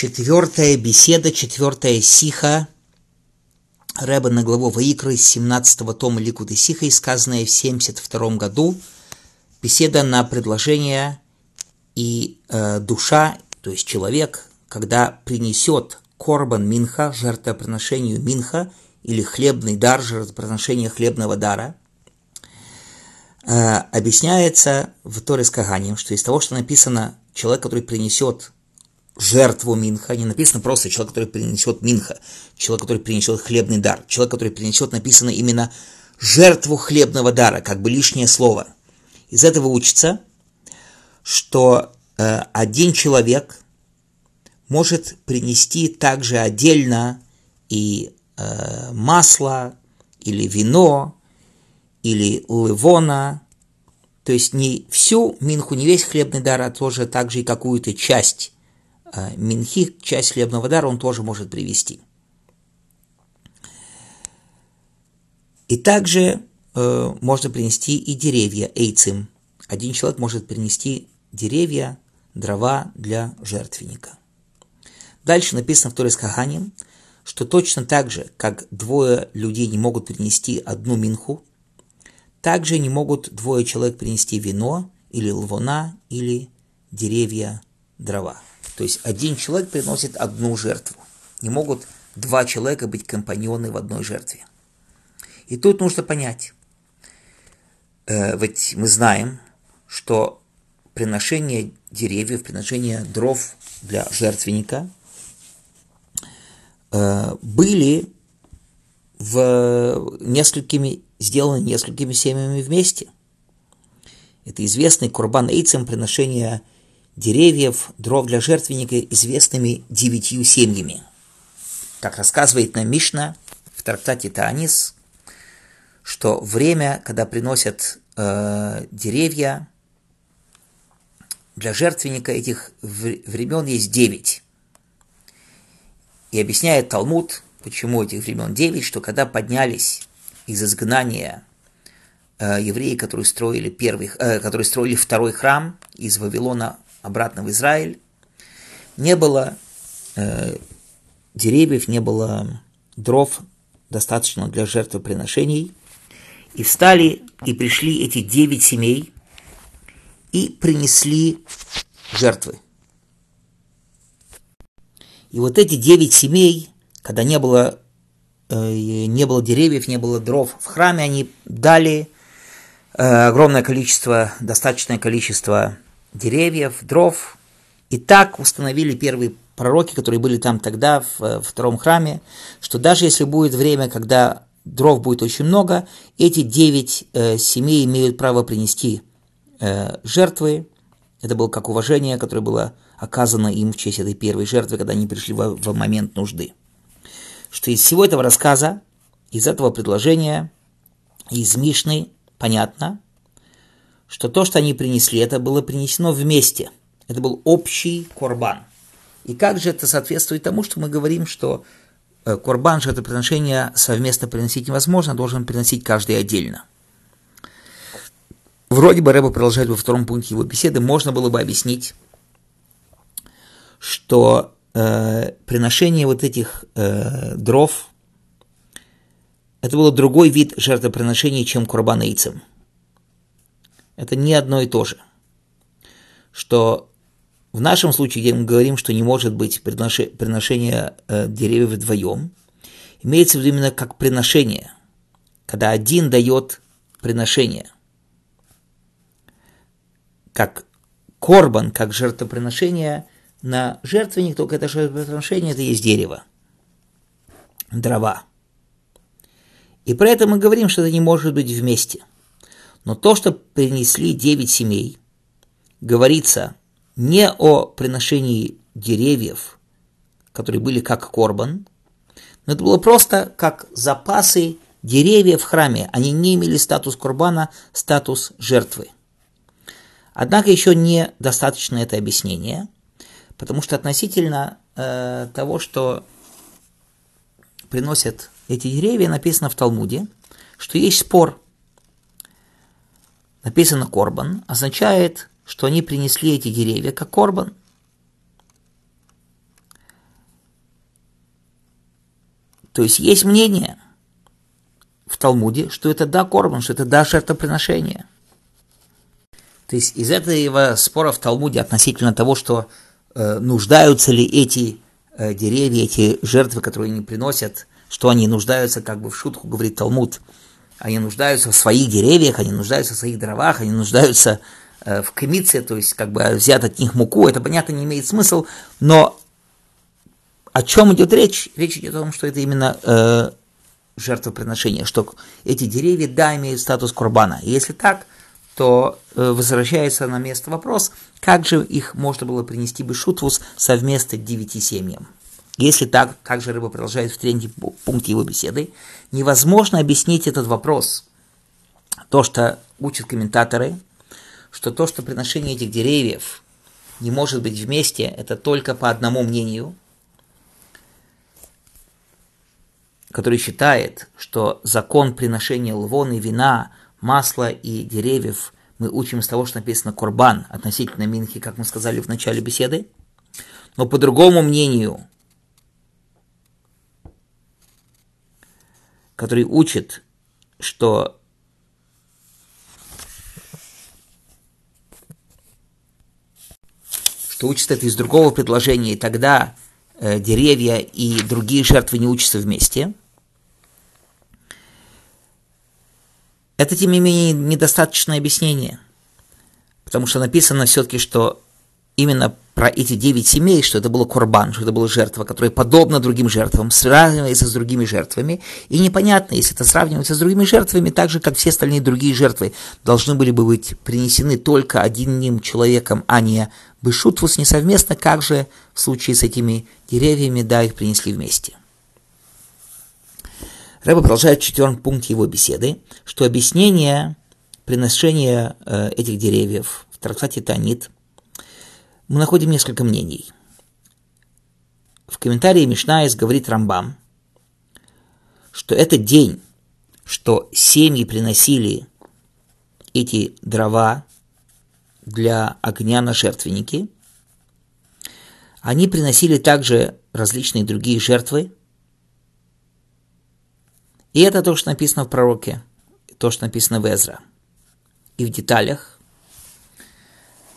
Четвертая беседа, четвертая сиха Рэба на главу Ваикры из 17 тома Ликуды Сиха, сказанная в 72 году. Беседа на предложение и э, душа, то есть человек, когда принесет корбан минха, жертвоприношению минха, или хлебный дар, жертвоприношение хлебного дара, э, объясняется в Торе с Каганем, что из того, что написано, человек, который принесет жертву Минха, не написано просто человек, который принесет Минха, человек, который принесет хлебный дар, человек, который принесет, написано именно жертву хлебного дара, как бы лишнее слово. Из этого учится, что э, один человек может принести также отдельно и э, масло, или вино, или лывона, то есть не всю минху, не весь хлебный дар, а тоже также и какую-то часть минхи, часть хлебного дара, он тоже может привести. И также э, можно принести и деревья, эйцим. Один человек может принести деревья, дрова для жертвенника. Дальше написано в Торе с что точно так же, как двое людей не могут принести одну минху, также не могут двое человек принести вино или лвона или деревья, дрова. То есть один человек приносит одну жертву. Не могут два человека быть компаньоны в одной жертве. И тут нужно понять, э, ведь мы знаем, что приношение деревьев, приношение дров для жертвенника э, были в несколькими, сделаны несколькими семьями вместе. Это известный Курбан Эйцем приношение деревьев, дров для жертвенника известными девятью семьями. Как рассказывает нам Мишна в трактате Таанис, что время, когда приносят э, деревья, для жертвенника этих времен есть девять. И объясняет Талмуд, почему этих времен девять, что когда поднялись из изгнания э, евреи, которые строили, первый, э, которые строили второй храм из Вавилона обратно в Израиль. Не было э, деревьев, не было дров достаточно для жертвоприношений. И встали и пришли эти девять семей и принесли жертвы. И вот эти девять семей, когда не было, э, не было деревьев, не было дров в храме, они дали э, огромное количество, достаточное количество деревьев, дров. И так установили первые пророки, которые были там тогда, в, в втором храме, что даже если будет время, когда дров будет очень много, эти девять э, семей имеют право принести э, жертвы. Это было как уважение, которое было оказано им в честь этой первой жертвы, когда они пришли в, в момент нужды. Что из всего этого рассказа, из этого предложения, из Мишны, понятно, что то, что они принесли, это было принесено вместе. Это был общий корбан. И как же это соответствует тому, что мы говорим, что э, корбан, жертвоприношение совместно приносить невозможно, должен приносить каждый отдельно. Вроде бы Рэба продолжает во втором пункте его беседы, можно было бы объяснить, что э, приношение вот этих э, дров это был другой вид жертвоприношения, чем курбан яйцем это не одно и то же. Что в нашем случае, где мы говорим, что не может быть приношение э, деревьев вдвоем, имеется в виду именно как приношение, когда один дает приношение, как корбан, как жертвоприношение на жертвенник, только это жертвоприношение, это есть дерево, дрова. И про это мы говорим, что это не может быть вместе. Но то, что принесли девять семей, говорится не о приношении деревьев, которые были как корбан, но это было просто как запасы деревьев в храме. Они не имели статус курбана, статус жертвы. Однако еще не достаточно это объяснение, потому что относительно э, того, что приносят эти деревья, написано в Талмуде, что есть спор – написано «корбан», означает, что они принесли эти деревья как корбан. То есть есть мнение в Талмуде, что это да корбан, что это да жертвоприношение. То есть из этого спора в Талмуде относительно того, что э, нуждаются ли эти э, деревья, эти жертвы, которые они приносят, что они нуждаются, как бы в шутку говорит Талмуд, они нуждаются в своих деревьях, они нуждаются в своих дровах, они нуждаются э, в кемице, то есть как бы взят от них муку, это понятно не имеет смысл, но о чем идет речь? Речь идет о том, что это именно э, жертвоприношение, что эти деревья, да, имеют статус курбана. И если так, то э, возвращается на место вопрос, как же их можно было принести бы шутвус совместно девяти семьям. Если так, как же рыба продолжает в третьем пункте его беседы, невозможно объяснить этот вопрос. То, что учат комментаторы, что то, что приношение этих деревьев не может быть вместе, это только по одному мнению – который считает, что закон приношения лвон и вина, масла и деревьев мы учим из того, что написано «корбан» относительно Минхи, как мы сказали в начале беседы. Но по другому мнению, который учит, что что учит это из другого предложения, и тогда э, деревья и другие жертвы не учатся вместе – Это, тем не менее, недостаточное объяснение, потому что написано все-таки, что именно про эти девять семей, что это было курбан, что это была жертва, которая подобна другим жертвам, сравнивается с другими жертвами. И непонятно, если это сравнивается с другими жертвами, так же, как все остальные другие жертвы должны были бы быть принесены только одним человеком, а не бешутвус не совместно, как же в случае с этими деревьями, да, их принесли вместе. Рэба продолжает в четвертом пункте его беседы, что объяснение приношения э, этих деревьев в трактате Танит мы находим несколько мнений. В комментарии Мишнаис говорит Рамбам, что этот день, что семьи приносили эти дрова для огня на жертвенники, они приносили также различные другие жертвы, и это то, что написано в пророке, то, что написано в Эзра. И в деталях.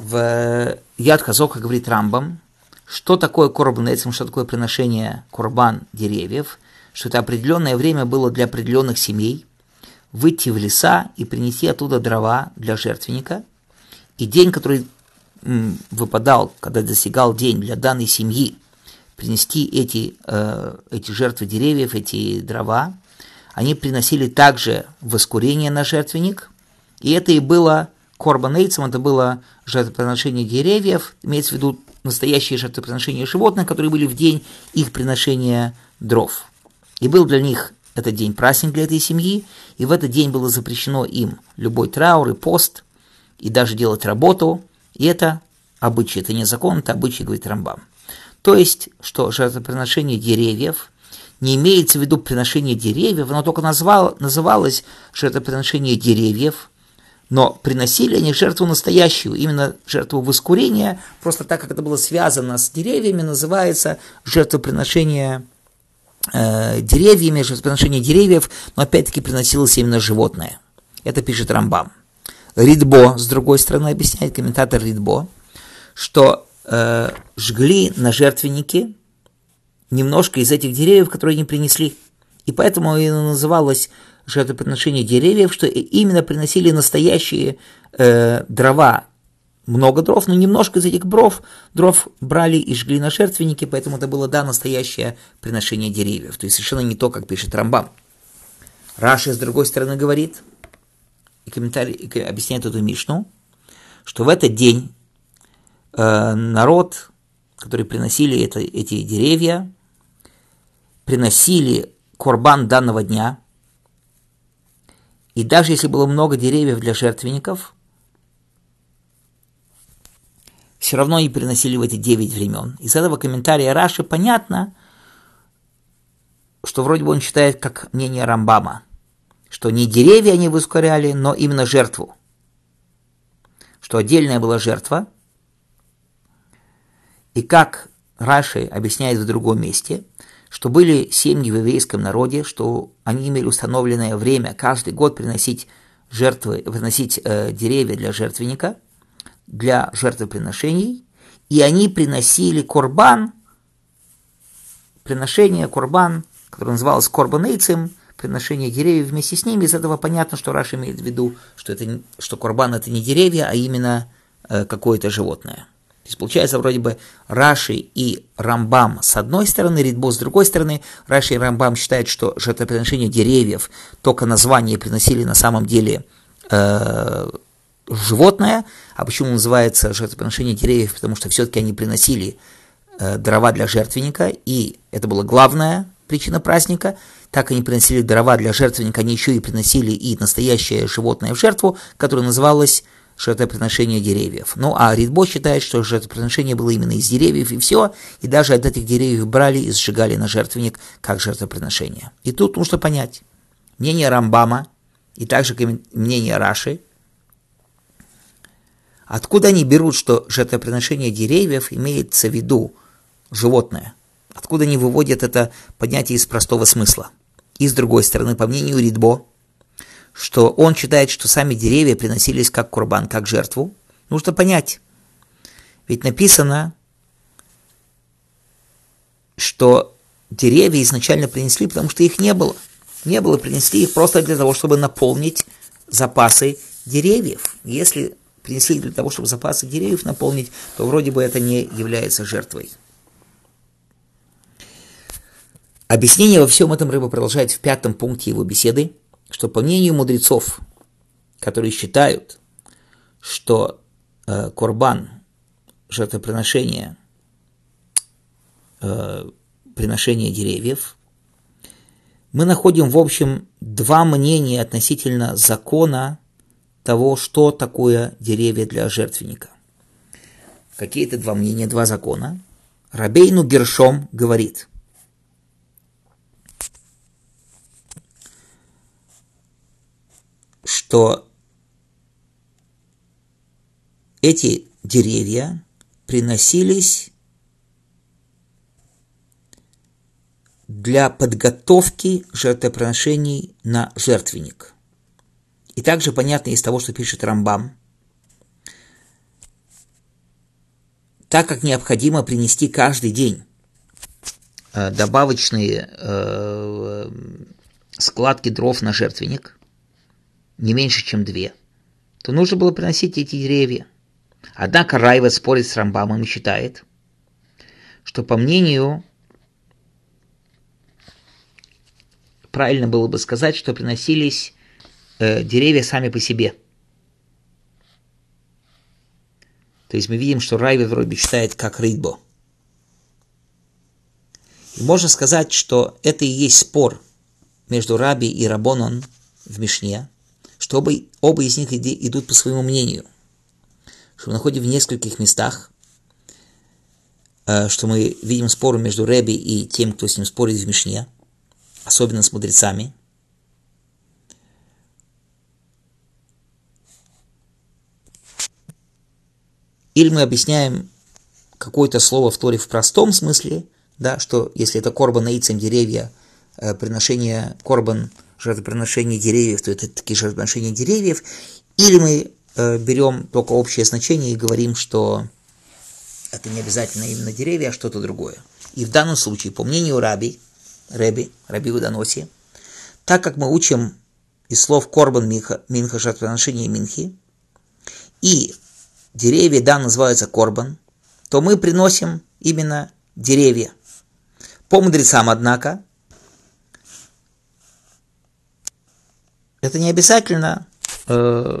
В Яд Хазока говорит Рамбам, что такое корбан этим, что такое приношение корбан деревьев, что это определенное время было для определенных семей, выйти в леса и принести оттуда дрова для жертвенника, и день, который выпадал, когда достигал день для данной семьи, принести эти, э, эти жертвы деревьев, эти дрова, они приносили также воскурение на жертвенник, и это и было корбанейцем, это было жертвоприношение деревьев, имеется в виду настоящие жертвоприношения животных, которые были в день их приношения дров. И был для них этот день праздник для этой семьи, и в этот день было запрещено им любой траур и пост, и даже делать работу, и это обычай, это не закон, это обычай, говорит Рамбам. То есть, что жертвоприношение деревьев не имеется в виду приношение деревьев, оно только назвало, называлось жертвоприношение деревьев, но приносили они жертву настоящую, именно жертву воскурения, просто так как это было связано с деревьями, называется жертвоприношение э, деревьями, жертвоприношение деревьев, но опять-таки приносилось именно животное. Это пишет Рамбам. Ридбо, с другой стороны, объясняет комментатор Ридбо, что э, жгли на жертвеннике немножко из этих деревьев, которые они принесли. И поэтому и называлось жертвоприношение деревьев, что именно приносили настоящие э, дрова, много дров, но немножко из этих дров, дров брали и жгли на жертвенники, поэтому это было, да, настоящее приношение деревьев. То есть совершенно не то, как пишет Рамбам. Раши, с другой стороны, говорит, и комментарий и объясняет эту Мишну, что в этот день э, народ, который приносили это, эти деревья, приносили корбан данного дня, и даже если было много деревьев для жертвенников, все равно они приносили в эти девять времен. Из этого комментария Раши понятно, что вроде бы он считает как мнение Рамбама, что не деревья они выскоряли, но именно жертву. Что отдельная была жертва. И как Раши объясняет в другом месте – что были семьи в еврейском народе, что они имели установленное время каждый год приносить жертвы, приносить э, деревья для жертвенника, для жертвоприношений, и они приносили корбан, приношение корбан, которое называлось корбанейцем, приношение деревьев вместе с ними. Из этого понятно, что Раш имеет в виду, что, это, что корбан это не деревья, а именно э, какое-то животное. Есть получается вроде бы Раши и Рамбам с одной стороны, Ридбо с другой стороны. Раши и Рамбам считают, что жертвоприношение деревьев, только название приносили на самом деле э, животное. А почему называется жертвоприношение деревьев? Потому что все-таки они приносили э, дрова для жертвенника, и это была главная причина праздника. Так они приносили дрова для жертвенника, они еще и приносили и настоящее животное в жертву, которое называлось жертвоприношение деревьев. Ну а Ридбо считает, что жертвоприношение было именно из деревьев и все, и даже от этих деревьев брали и сжигали на жертвенник как жертвоприношение. И тут нужно понять, мнение Рамбама и также мнение Раши, откуда они берут, что жертвоприношение деревьев имеется в виду животное, откуда они выводят это понятие из простого смысла. И с другой стороны, по мнению Ридбо, что он считает, что сами деревья приносились как курбан, как жертву. Нужно понять. Ведь написано, что деревья изначально принесли, потому что их не было. Не было, принесли их просто для того, чтобы наполнить запасы деревьев. Если принесли для того, чтобы запасы деревьев наполнить, то вроде бы это не является жертвой. Объяснение во всем этом рыба продолжает в пятом пункте его беседы – что по мнению мудрецов, которые считают, что э, корбан, жертвоприношение, э, приношение деревьев, мы находим, в общем, два мнения относительно закона того, что такое деревья для жертвенника. Какие это два мнения, два закона? Рабейну Гершом говорит, что эти деревья приносились для подготовки жертвоприношений на жертвенник. И также понятно из того, что пишет Рамбам, так как необходимо принести каждый день э, добавочные э, складки дров на жертвенник – не меньше, чем две, то нужно было приносить эти деревья. Однако Райва спорит с Рамбамом и считает, что по мнению правильно было бы сказать, что приносились э, деревья сами по себе. То есть мы видим, что Райва вроде считает как Ридбо. И можно сказать, что это и есть спор между Раби и Рабонон в Мишне, что оба, оба из них идут по своему мнению, что мы находим в нескольких местах, э, что мы видим споры между Рэби и тем, кто с ним спорит в Мишне, особенно с мудрецами. Или мы объясняем какое-то слово в Торе в простом смысле, да, что если это корбан наицем деревья, э, приношение корбан – жертвоприношение деревьев, то это такие жертвоприношения деревьев, или мы э, берем только общее значение и говорим, что это не обязательно именно деревья, а что-то другое. И в данном случае, по мнению Раби, Раби, Раби Уданоси, так как мы учим из слов Корбан Минха, Минха жертвоприношение Минхи, и деревья, да, называются Корбан, то мы приносим именно деревья. По мудрецам, однако, это не обязательно э,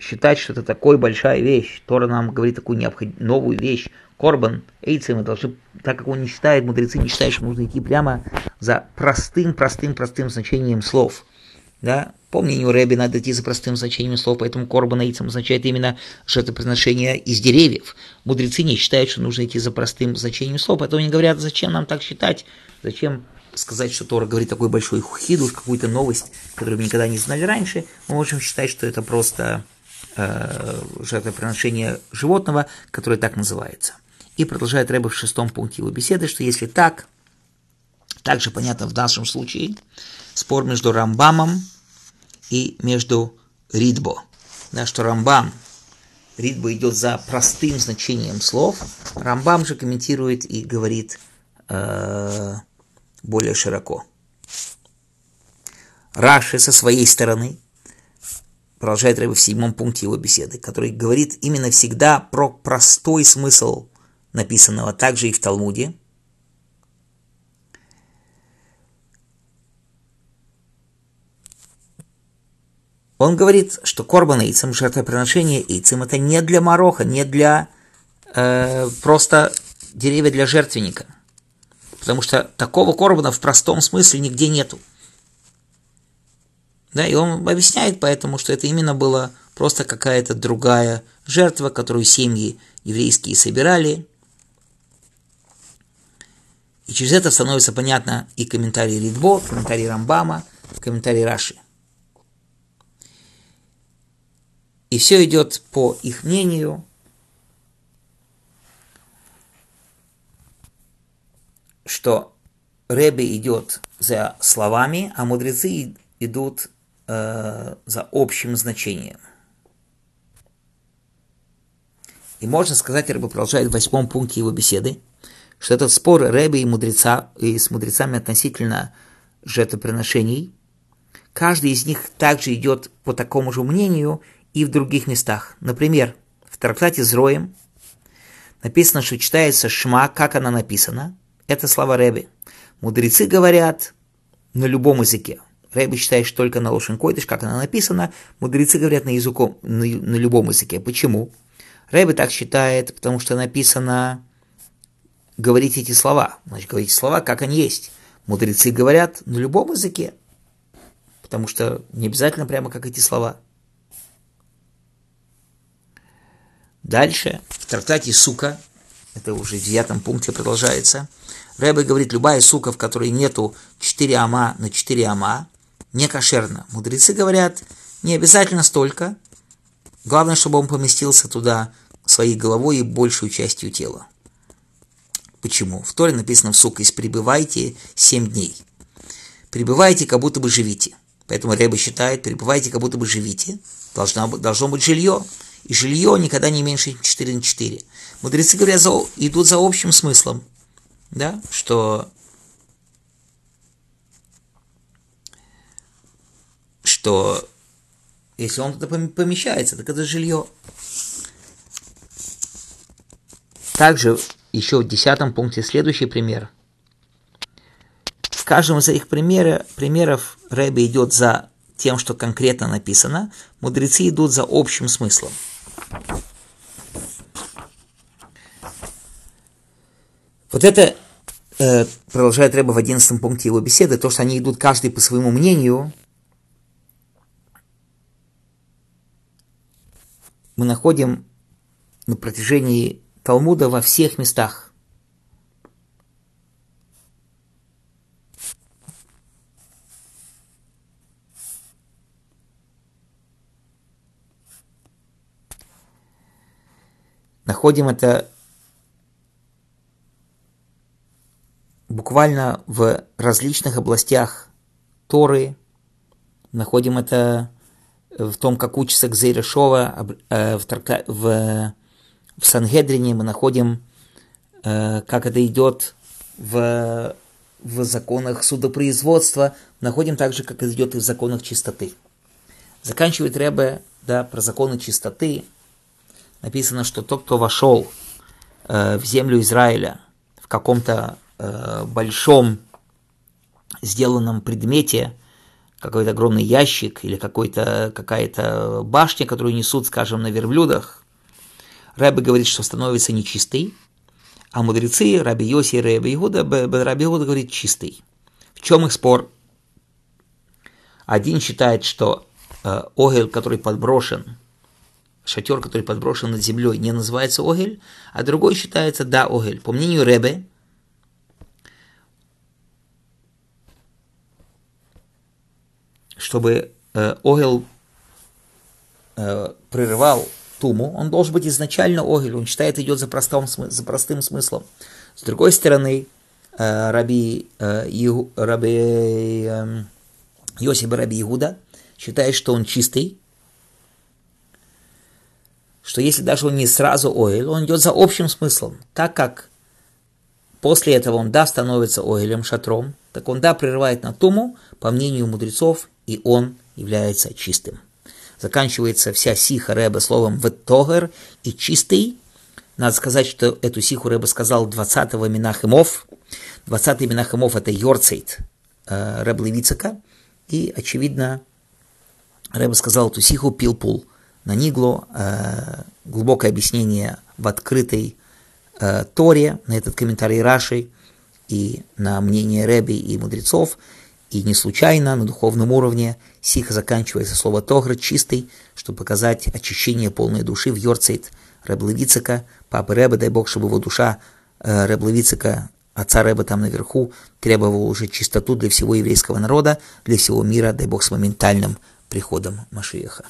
считать, что это такой большая вещь. Тора нам говорит такую необход... новую вещь. Корбан, эйцы, мы должны, так как он не считает, мудрецы не считают, что нужно идти прямо за простым, простым, простым значением слов. Да? По мнению Рэби, надо идти за простым значением слов, поэтому корбан эйцем означает именно жертвоприношение из деревьев. Мудрецы не считают, что нужно идти за простым значением слов, поэтому они говорят, зачем нам так считать, зачем сказать, что Тора говорит такой большой хидуш, какую-то новость, которую мы никогда не знали раньше, мы можем считать, что это просто э, жертвоприношение животного, которое так называется. И продолжает Рэба в шестом пункте его беседы, что если так, Также понятно в нашем случае спор между Рамбамом и между Ридбо. Да, что Рамбам, Ридбо идет за простым значением слов, Рамбам же комментирует и говорит э, более широко. Раши со своей стороны, продолжает Рэбе в седьмом пункте его беседы, который говорит именно всегда про простой смысл написанного, также и в Талмуде – Он говорит, что корбан яйцем, жертвоприношение яйцем, это не для мороха, не для э, просто деревья для жертвенника. Потому что такого корбана в простом смысле нигде нету. Да, и он объясняет поэтому, что это именно была просто какая-то другая жертва, которую семьи еврейские собирали. И через это становится понятно и комментарий Ридбо, комментарий Рамбама, комментарий Раши. И все идет по их мнению. Что Рэби идет за словами, а мудрецы идут э, за общим значением. И можно сказать, Рэби продолжает в восьмом пункте его беседы, что этот спор Рэби и, мудреца, и с мудрецами относительно жертвоприношений, каждый из них также идет по такому же мнению и в других местах. Например, в трактате Зроем написано, что читается «шма», как она написана. Это слова Рэби. Мудрецы говорят на любом языке. Рэби считает, что только на Лошен Койдыш, как она написана. Мудрецы говорят на, языком, на, на любом языке. Почему? Рэби так считает, потому что написано говорить эти слова. Значит, говорить слова, как они есть. Мудрецы говорят на любом языке. Потому что не обязательно прямо как эти слова – Дальше, в трактате «Сука», это уже в девятом пункте продолжается, Рэбе говорит, любая сука, в которой нету 4 ама на 4 ама, не кошерна. Мудрецы говорят, не обязательно столько, главное, чтобы он поместился туда своей головой и большую частью тела. Почему? В Торе написано в сука, пребывайте 7 дней. Пребывайте, как будто бы живите. Поэтому Рэбе считает, пребывайте, как будто бы живите. Должно, должно быть жилье и жилье никогда не меньше 4 на 4. Мудрецы говорят, за, идут за общим смыслом, да, что, что если он туда помещается, так это жилье. Также еще в десятом пункте следующий пример. В каждом из этих примеров, примеров Рэбби идет за тем, что конкретно написано, мудрецы идут за общим смыслом. Вот это э, продолжает Рэба в 11 пункте его беседы, то, что они идут каждый по своему мнению, мы находим на протяжении Талмуда во всех местах. находим это буквально в различных областях Торы, находим это в том, как учится Гзейрешова э, в, в, в Сангедрине, мы находим, э, как это идет в, в законах судопроизводства, находим также, как это идет и в законах чистоты. Заканчивает Ребе да, про законы чистоты, написано, что тот, кто вошел э, в землю Израиля в каком-то большом сделанном предмете, какой-то огромный ящик или какой-то, какая-то башня, которую несут, скажем, на верблюдах, Рэбе говорит, что становится нечистый, а мудрецы, Раби Йоси и Раби Игуда, Раби Игуда говорит чистый. В чем их спор? Один считает, что э, огель, который подброшен шатер, который подброшен над землей, не называется огель, а другой считается да огель. По мнению Ребе, чтобы э, огель э, прерывал туму, он должен быть изначально огель, он считает, идет за, простым, за простым смыслом. С другой стороны, э, Раби, э, Ю, Раби э, Йосиба Раби Иуда считает, что он чистый, что если даже он не сразу оэль, он идет за общим смыслом, так как после этого он да становится оэлем, шатром, так он да прерывает на туму, по мнению мудрецов, и он является чистым. Заканчивается вся сиха Рэба словом «ветогер» и «чистый». Надо сказать, что эту сиху Рэба сказал 20-го Минахимов. 20-й Минахимов – это Йорцейт э, Рэб Левицака. И, очевидно, Рэба сказал эту сиху Пилпул на Нигло. Э, глубокое объяснение в открытой э, Торе, на этот комментарий Раши и на мнение Рэби и мудрецов – и не случайно на духовном уровне сиха заканчивается слово «тогра» чистый, чтобы показать очищение полной души в Йорцейт Рэб Левицика, папы Рэба, дай Бог, чтобы его душа э, Рэб Левицика, отца Рэба там наверху, требовала уже чистоту для всего еврейского народа, для всего мира, дай Бог, с моментальным приходом Машиеха.